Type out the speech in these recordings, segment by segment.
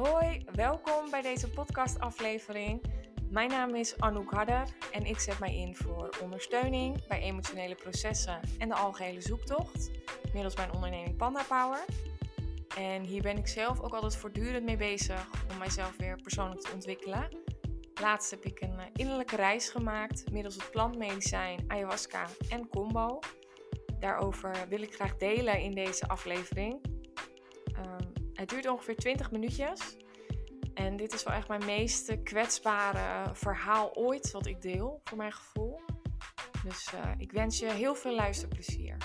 Hoi, welkom bij deze podcastaflevering. Mijn naam is Anouk Harder en ik zet mij in voor ondersteuning bij emotionele processen en de algehele zoektocht middels mijn onderneming Panda Power. En hier ben ik zelf ook altijd voortdurend mee bezig om mijzelf weer persoonlijk te ontwikkelen. Laatst heb ik een eh, innerlijke reis gemaakt middels het plantmedicijn, ayahuasca en combo. Daarover wil ik graag delen in deze aflevering. Het duurt ongeveer 20 minuutjes. En dit is wel echt mijn meest kwetsbare verhaal ooit wat ik deel, voor mijn gevoel. Dus uh, ik wens je heel veel luisterplezier.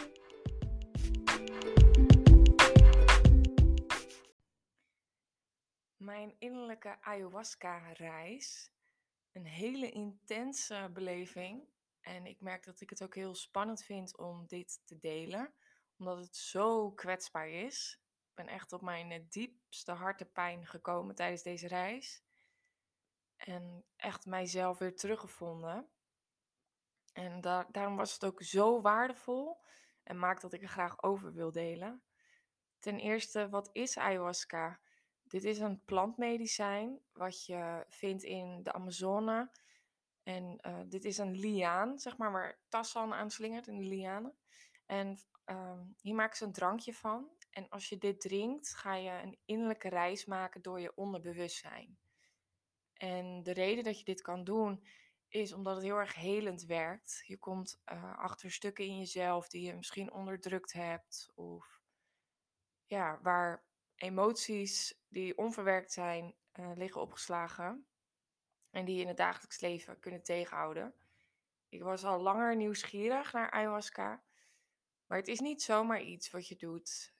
Mijn innerlijke ayahuasca-reis. Een hele intense beleving. En ik merk dat ik het ook heel spannend vind om dit te delen, omdat het zo kwetsbaar is. Ben echt op mijn eh, diepste hartepijn gekomen tijdens deze reis. En echt mijzelf weer teruggevonden. En daarom was het ook zo waardevol en maakt dat ik er graag over wil delen. Ten eerste, wat is ayahuasca? Dit is een plantmedicijn wat je vindt in de Amazone. En uh, dit is een liaan, zeg maar, waar tassan aan slingert, een liane. En um, hier maken ze een drankje van. En als je dit drinkt, ga je een innerlijke reis maken door je onderbewustzijn. En de reden dat je dit kan doen, is omdat het heel erg helend werkt. Je komt uh, achter stukken in jezelf die je misschien onderdrukt hebt. Of ja, waar emoties die onverwerkt zijn, uh, liggen opgeslagen. En die je in het dagelijks leven kunnen tegenhouden. Ik was al langer nieuwsgierig naar ayahuasca. Maar het is niet zomaar iets wat je doet.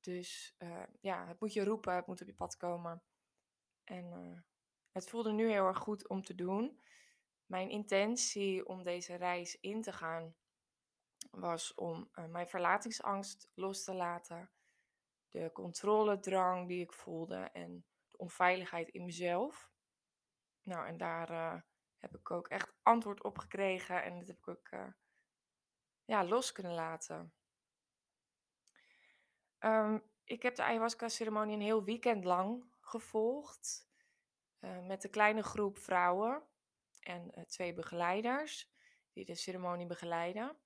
Dus uh, ja, het moet je roepen, het moet op je pad komen. En uh, het voelde nu heel erg goed om te doen. Mijn intentie om deze reis in te gaan was om uh, mijn verlatingsangst los te laten. De controledrang die ik voelde en de onveiligheid in mezelf. Nou, en daar heb ik ook echt antwoord op gekregen. En dat heb ik ook ja, los kunnen laten. Um, ik heb de ayahuasca-ceremonie een heel weekend lang gevolgd. Uh, met een kleine groep vrouwen en uh, twee begeleiders die de ceremonie begeleiden.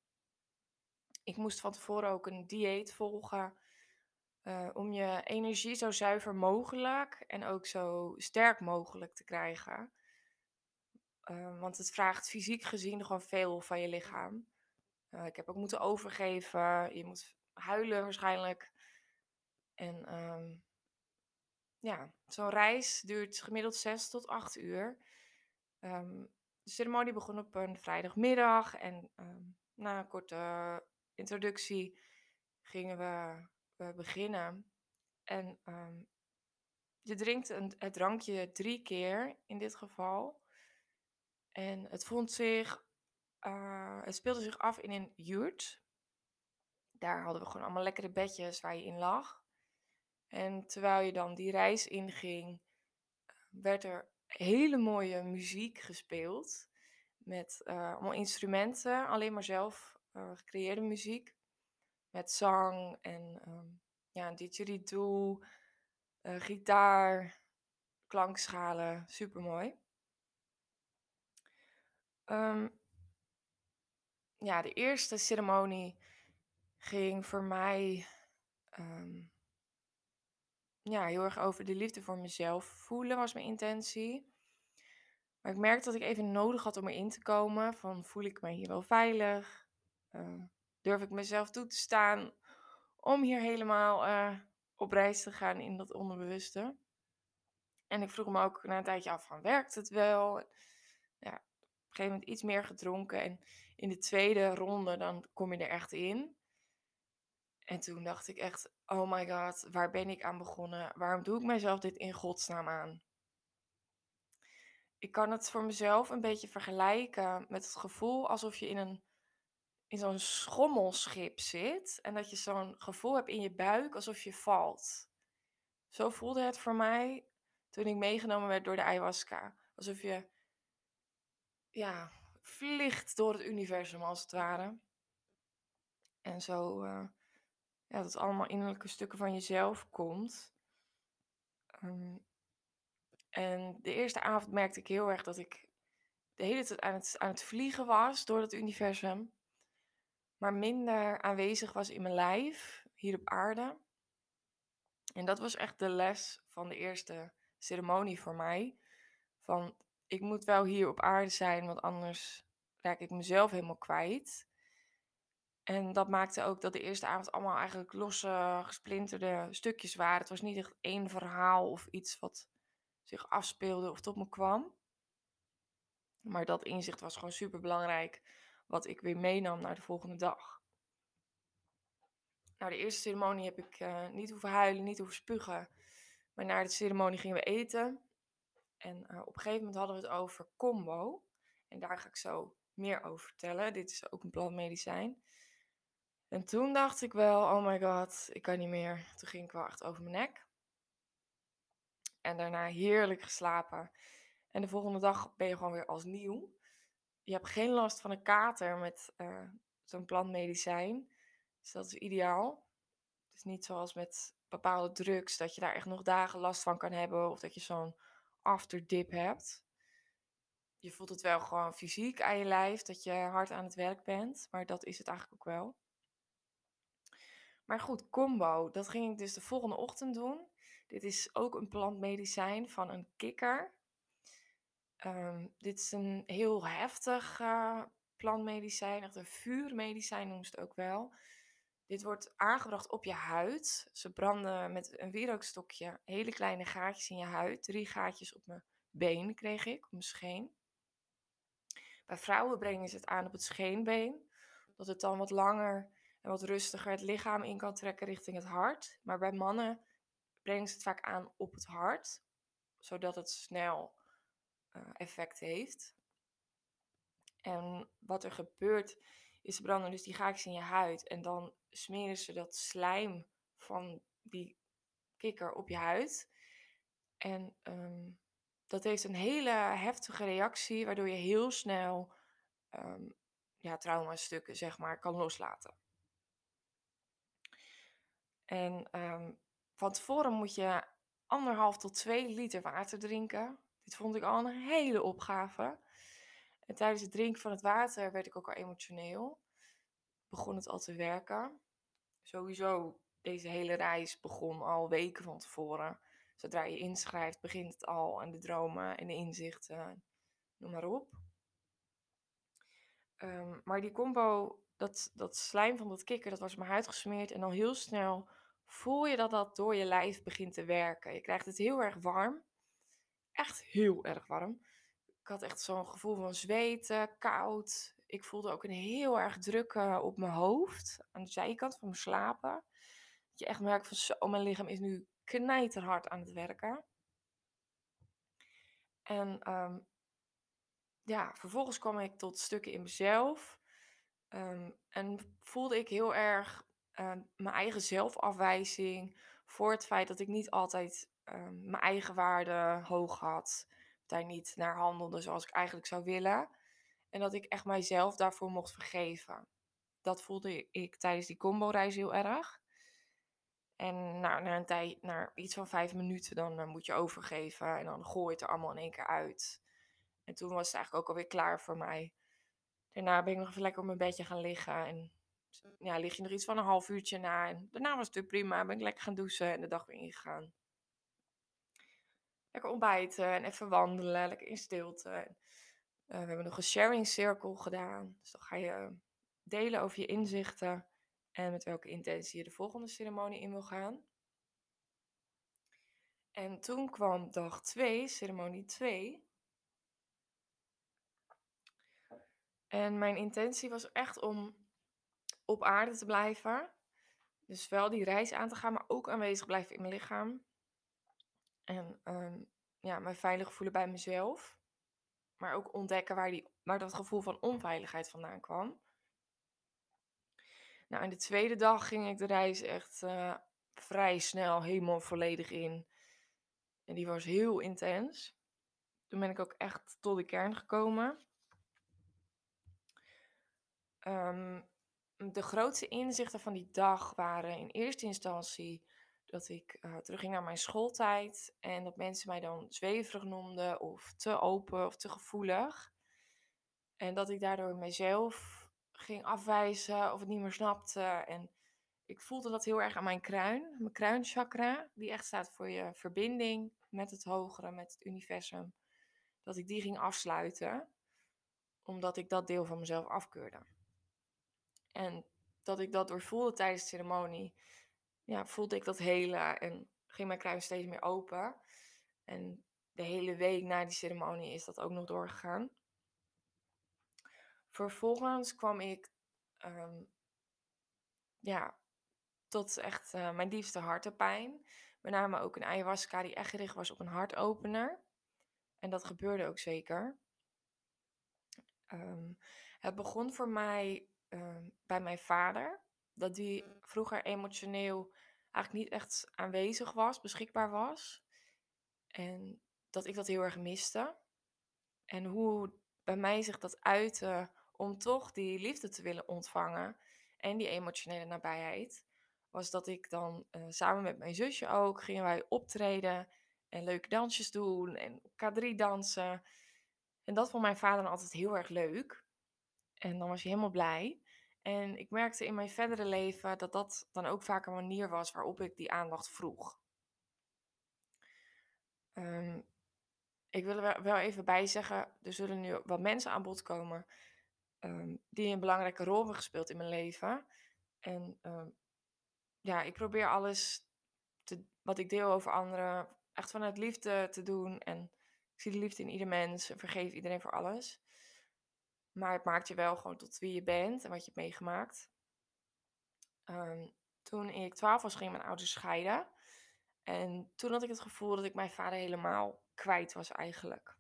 Ik moest van tevoren ook een dieet volgen uh, om je energie zo zuiver mogelijk en ook zo sterk mogelijk te krijgen. want het vraagt fysiek gezien gewoon veel van je lichaam. ik heb ook moeten overgeven. Je moet huilen waarschijnlijk. En um, ja, zo'n reis duurt gemiddeld 6 tot 8 uur. Um, de ceremonie begon op een vrijdagmiddag en um, na een korte introductie gingen we, we beginnen. En je drinkt een, het drankje drie keer in dit geval. En het vond zich, uh, het speelde zich af in een yurt. Daar hadden we gewoon allemaal lekkere bedjes waar je in lag. En terwijl je dan die reis inging, werd er hele mooie muziek gespeeld. Met uh, allemaal instrumenten, alleen maar zelf uh, gecreëerde muziek. Met zang en um, ja, didgeridoo, uh, gitaar, klankschalen. Super mooi. Um, ja, de eerste ceremonie ging voor mij um, ja, heel erg over de liefde voor mezelf voelen was mijn intentie. Maar ik merkte dat ik even nodig had om erin te komen. Van voel ik me hier wel veilig? Uh, durf ik mezelf toe te staan om hier helemaal uh, op reis te gaan in dat onderbewuste? En ik vroeg me ook na een tijdje af van werkt het wel? Ja, op een gegeven moment iets meer gedronken. En in de tweede ronde dan kom je er echt in. En toen dacht ik echt, oh my god, waar ben ik aan begonnen? Waarom doe ik mezelf dit in godsnaam aan? Ik kan het voor mezelf een beetje vergelijken met het gevoel alsof je in, een, in zo'n schommelschip zit. En dat je zo'n gevoel hebt in je buik alsof je valt. Zo voelde het voor mij toen ik meegenomen werd door de ayahuasca. Alsof je, ja, vliegt door het universum als het ware. En zo... Uh, ja, dat allemaal innerlijke stukken van jezelf komt. Um, En de eerste avond merkte ik heel erg dat ik de hele tijd aan het, aan het vliegen was door het universum. Maar minder aanwezig was in mijn lijf, hier op aarde. En dat was echt de les van de eerste ceremonie voor mij. Van ik moet wel hier op aarde zijn, want anders raak ik mezelf helemaal kwijt. En dat maakte ook dat de eerste avond allemaal eigenlijk losse, gesplinterde stukjes waren. Het was niet echt één verhaal of iets wat zich afspeelde of tot me kwam. Maar dat inzicht was gewoon super belangrijk, wat ik weer meenam naar de volgende dag. Nou, de eerste ceremonie heb ik uh, niet hoeven huilen, niet hoeven spugen. Maar na de ceremonie gingen we eten. En uh, op een gegeven moment hadden we het over combo. En daar ga ik zo meer over vertellen. Dit is ook een plantmedicijn. En toen dacht ik wel, oh my god, ik kan niet meer. Toen ging ik wel echt over mijn nek. En daarna heerlijk geslapen. En de volgende dag ben je gewoon weer als nieuw. Je hebt geen last van een kater met uh, zo'n plantmedicijn. Dus dat is ideaal. Het is niet zoals met bepaalde drugs dat je daar echt nog dagen last van kan hebben. Of dat je zo'n afterdip hebt. Je voelt het wel gewoon fysiek aan je lijf dat je hard aan het werk bent. Maar dat is het eigenlijk ook wel. Maar goed, combo, dat ging ik dus de volgende ochtend doen. Dit is ook een plantmedicijn van een kikker. Um, dit is een heel heftig uh, plantmedicijn, echt een vuurmedicijn noemen ze het ook wel. Dit wordt aangebracht op je huid. Ze branden met een wierookstokje hele kleine gaatjes in je huid. Drie gaatjes op mijn been kreeg ik, op mijn scheen. Bij vrouwen brengen ze het aan op het scheenbeen, dat het dan wat langer en wat rustiger het lichaam in kan trekken richting het hart. Maar bij mannen brengen ze het vaak aan op het hart, zodat het snel uh, effect heeft. En wat er gebeurt, is branden dus die gaatjes in je huid en dan smeren ze dat slijm van die kikker op je huid. En um, dat heeft een hele heftige reactie, waardoor je heel snel um, ja, traumastukken zeg maar, kan loslaten. En um, van tevoren moet je anderhalf tot twee liter water drinken. Dit vond ik al een hele opgave. En tijdens het drinken van het water werd ik ook al emotioneel. Begon het al te werken. Sowieso, deze hele reis begon al weken van tevoren. Zodra je inschrijft, begint het al en de dromen en de inzichten, noem maar op. Um, maar die combo, dat, dat slijm van dat kikker, dat was mijn huid gesmeerd. En al heel snel voel je dat dat door je lijf begint te werken. Je krijgt het heel erg warm. Echt heel erg warm. Ik had echt zo'n gevoel van zweten, koud. Ik voelde ook een heel erg druk op mijn hoofd, aan de zijkant van mijn slapen. Dat je echt merkt van zo, mijn lichaam is nu knijterhard aan het werken. En um, ja, vervolgens kwam ik tot stukken in mezelf. Um, en voelde ik heel erg uh, mijn eigen zelfafwijzing. Voor het feit dat ik niet altijd uh, mijn eigen waarde hoog had. Daar niet naar handelde zoals ik eigenlijk zou willen. En dat ik echt mijzelf daarvoor mocht vergeven. Dat voelde ik tijdens die combo-reis heel erg. En nou, na een tijd, na iets van vijf minuten, dan uh, moet je overgeven. En dan gooi je het er allemaal in één keer uit. En toen was het eigenlijk ook alweer klaar voor mij. Daarna ben ik nog even lekker op mijn bedje gaan liggen. En ja, lig je nog iets van een half uurtje na. En daarna was het weer prima. Ben ik lekker gaan douchen en de dag weer ingegaan. Lekker ontbijten en even wandelen. Lekker in stilte. En, uh, we hebben nog een sharing circle gedaan. Dus dan ga je delen over je inzichten. En met welke intentie je de volgende ceremonie in wil gaan. En toen kwam dag 2, ceremonie 2. En mijn intentie was echt om op aarde te blijven. Dus wel die reis aan te gaan, maar ook aanwezig blijven in mijn lichaam. En um, ja, me veilig voelen bij mezelf. Maar ook ontdekken waar, die, waar dat gevoel van onveiligheid vandaan kwam. Nou, en de tweede dag ging ik de reis echt uh, vrij snel helemaal volledig in. En die was heel intens. Toen ben ik ook echt tot de kern gekomen. Um, de grootste inzichten van die dag waren in eerste instantie dat ik uh, terugging naar mijn schooltijd en dat mensen mij dan zweverig noemden of te open of te gevoelig. En dat ik daardoor mezelf ging afwijzen of het niet meer snapte. En ik voelde dat heel erg aan mijn kruin, mijn kruinchakra, die echt staat voor je verbinding met het hogere, met het universum. Dat ik die ging afsluiten, omdat ik dat deel van mezelf afkeurde. En dat ik dat doorvoelde tijdens de ceremonie, ja, voelde ik dat hele en ging mijn kruin steeds meer open. En de hele week na die ceremonie is dat ook nog doorgegaan. Vervolgens kwam ik ehm, ja, tot echt uh, mijn diepste hartenpijn. Met name ook een ayahuasca die echt gericht was op een hartopener. En dat gebeurde ook zeker. Um, het begon voor mij um, bij mijn vader. Dat die vroeger emotioneel eigenlijk niet echt aanwezig was, beschikbaar was. En dat ik dat heel erg miste. En hoe bij mij zich dat uitte om toch die liefde te willen ontvangen en die emotionele nabijheid, was dat ik dan uh, samen met mijn zusje ook gingen wij optreden en leuke dansjes doen en K3 dansen. En dat vond mijn vader altijd heel erg leuk. En dan was hij helemaal blij. En ik merkte in mijn verdere leven dat dat dan ook vaak een manier was waarop ik die aandacht vroeg. Um, ik wil er wel even bij zeggen, er zullen nu wat mensen aan bod komen um, die een belangrijke rol hebben gespeeld in mijn leven. En um, ja, ik probeer alles wat ik deel over anderen echt vanuit liefde te doen. En ik zie de liefde in ieder mens en vergeef iedereen voor alles. Maar het maakt je wel gewoon tot wie je bent en wat je hebt meegemaakt. Um, toen ik twaalf was, ging mijn ouders scheiden. En toen had ik het gevoel dat ik mijn vader helemaal kwijt was eigenlijk.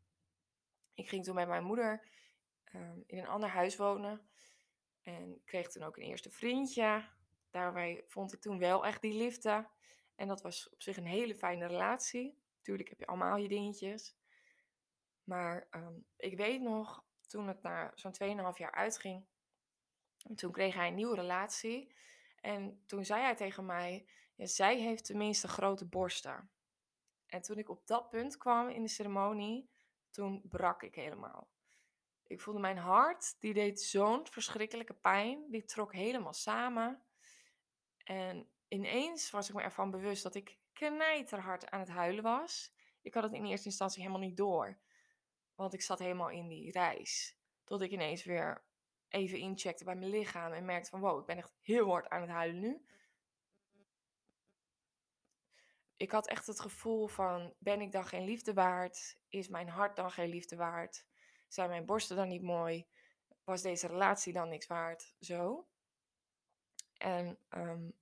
Ik ging toen met mijn moeder um, in een ander huis wonen. En kreeg toen ook een eerste vriendje. Daarbij vond ik toen wel echt die liefde. En dat was op zich een hele fijne relatie. Tuurlijk heb je allemaal je dingetjes. Maar um, ik weet nog, toen het na zo'n 2,5 jaar uitging, toen kreeg hij een nieuwe relatie. En toen zei hij tegen mij, ja, zij heeft tenminste grote borsten. En toen ik op dat punt kwam in de ceremonie, toen brak ik helemaal. Ik voelde mijn hart, die deed zo'n verschrikkelijke pijn. Die trok helemaal samen. En ineens was ik me ervan bewust dat ik knijterhard aan het huilen was. Ik had het in eerste instantie helemaal niet door. Want ik zat helemaal in die reis. Tot ik ineens weer even incheckte bij mijn lichaam en merkte van wow, ik ben echt heel hard aan het huilen nu. Ik had echt het gevoel van ben ik dan geen liefde waard? Is mijn hart dan geen liefde waard? Zijn mijn borsten dan niet mooi? Was deze relatie dan niks waard? Zo. En um,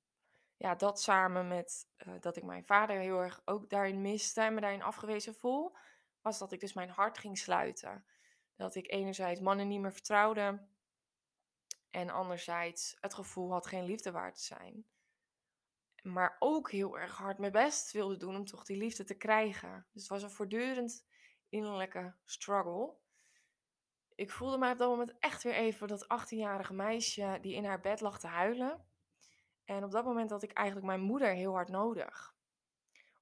ja, dat samen met uh, dat ik mijn vader heel erg ook daarin miste en me daarin afgewezen voel, was dat ik dus mijn hart ging sluiten. Dat ik enerzijds mannen niet meer vertrouwde en anderzijds het gevoel had geen liefde waard te zijn. Maar ook heel erg hard mijn best wilde doen om toch die liefde te krijgen. Dus het was een voortdurend innerlijke struggle ik voelde mij op dat moment echt weer even dat 18-jarige meisje die in haar bed lag te huilen. En op dat moment had ik eigenlijk mijn moeder heel hard nodig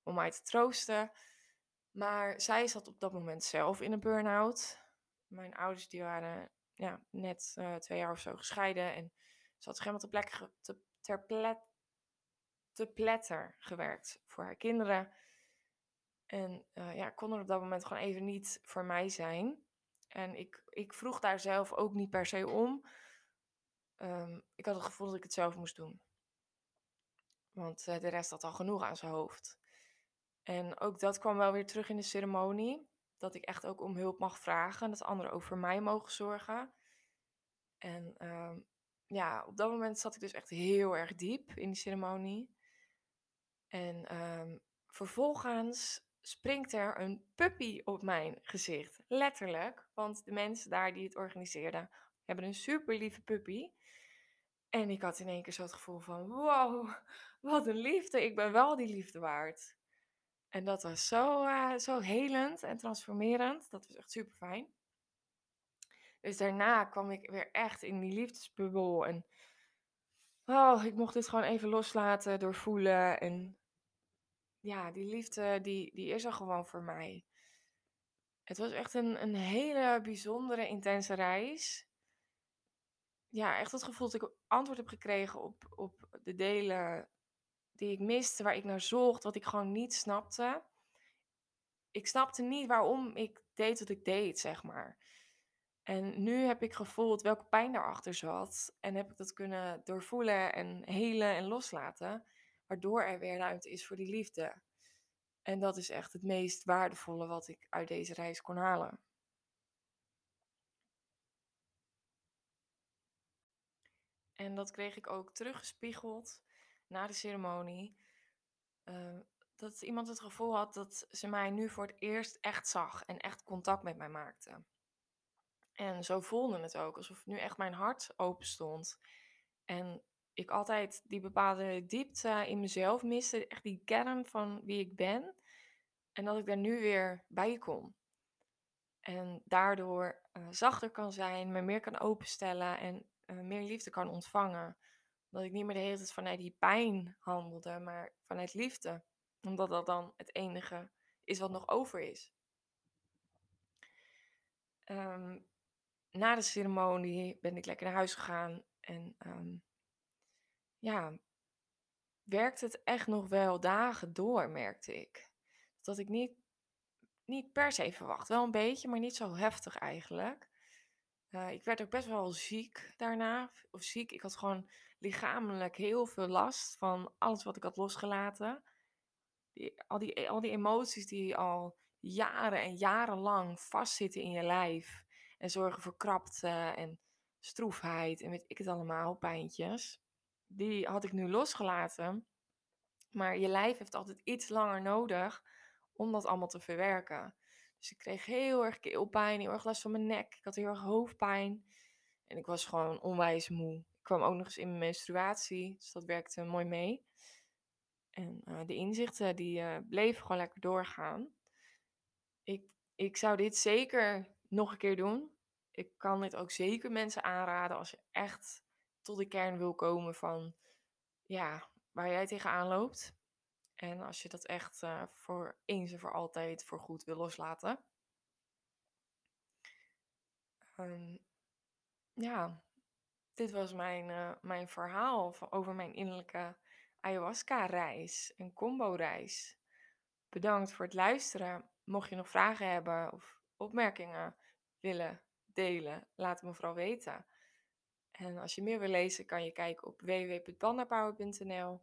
om mij te troosten. Maar zij zat op dat moment zelf in een burn-out. Mijn ouders die waren ja, net uh, twee jaar of zo gescheiden. En ze had helemaal te plek te, ter gewerkt voor haar kinderen. En uh, ja, kon er op dat moment gewoon even niet voor mij zijn. En ik, ik vroeg daar zelf ook niet per se om. Um, ik had het gevoel dat ik het zelf moest doen. Want uh, de rest had al genoeg aan zijn hoofd. En ook dat kwam wel weer terug in de ceremonie. Dat ik echt ook om hulp mag vragen. Dat anderen ook voor mij mogen zorgen. En um, ja, op dat moment zat ik dus echt heel erg diep in die ceremonie. En um, vervolgens springt er een puppy op mijn gezicht. Letterlijk. Want de mensen daar die het organiseerden hebben een super lieve puppy. En ik had in één keer zo het gevoel van: wow, wat een liefde. Ik ben wel die liefde waard. En dat was zo, uh, zo helend en transformerend. Dat was echt super fijn. Dus daarna kwam ik weer echt in die liefdesbubbel. En oh, ik mocht dit gewoon even loslaten, doorvoelen. En ja, die liefde die, die is er gewoon voor mij. Het was echt een, een hele bijzondere, intense reis. Ja, echt het gevoel dat ik antwoord heb gekregen op, op de delen die ik miste, waar ik naar zocht, wat ik gewoon niet snapte. Ik snapte niet waarom ik deed wat ik deed, zeg maar. En nu heb ik gevoeld welke pijn daarachter zat. En heb ik dat kunnen doorvoelen en helen en loslaten. Waardoor er weer ruimte is voor die liefde. En dat is echt het meest waardevolle wat ik uit deze reis kon halen. En dat kreeg ik ook teruggespiegeld na de ceremonie. Uh, dat iemand het gevoel had dat ze mij nu voor het eerst echt zag en echt contact met mij maakte. En zo voelde het ook, alsof nu echt mijn hart open stond. En ik altijd die bepaalde diepte in mezelf miste, echt die kern van wie ik ben. En dat ik daar nu weer bij kom. En daardoor uh, zachter kan zijn, me meer kan openstellen en uh, meer liefde kan ontvangen. Dat ik niet meer de hele tijd vanuit die pijn handelde, maar vanuit liefde. Omdat dat dan het enige is wat nog over is. Um, na de ceremonie ben ik lekker naar huis gegaan. En um, ja, werkte het echt nog wel dagen door, merkte ik. Dat ik niet, niet per se verwacht. Wel een beetje, maar niet zo heftig eigenlijk. Uh, ik werd ook best wel ziek daarna. Of ziek. Ik had gewoon lichamelijk heel veel last van alles wat ik had losgelaten. Al, die, al die emoties die al jaren en jarenlang vastzitten in je lijf. En zorgen voor krapte en stroefheid en weet ik het allemaal, pijntjes. Die had ik nu losgelaten. Maar je lijf heeft altijd iets langer nodig om dat allemaal te verwerken. Dus ik kreeg heel erg keelpijn, heel erg last van mijn nek. Ik had heel erg hoofdpijn. En ik was gewoon onwijs moe. Ik kwam ook nog eens in mijn menstruatie, dus dat werkte mooi mee. En uh, de inzichten die uh, bleven gewoon lekker doorgaan. Ik, ik zou dit zeker nog een keer doen. Ik kan dit ook zeker mensen aanraden als je echt tot de kern wil komen van ja, waar jij tegenaan loopt. En als je dat echt uh, voor eens en voor altijd voor goed wil loslaten. Um, ja, dit was mijn, uh, mijn verhaal over mijn innerlijke ayahuasca-reis, een combo-reis. Bedankt voor het luisteren. Mocht je nog vragen hebben of opmerkingen willen delen, laat me vooral weten. En als je meer wil lezen, kan je kijken op www.pandapower.nl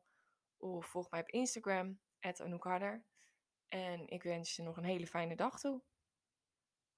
of volg mij op Instagram, Anouk En ik wens je nog een hele fijne dag toe.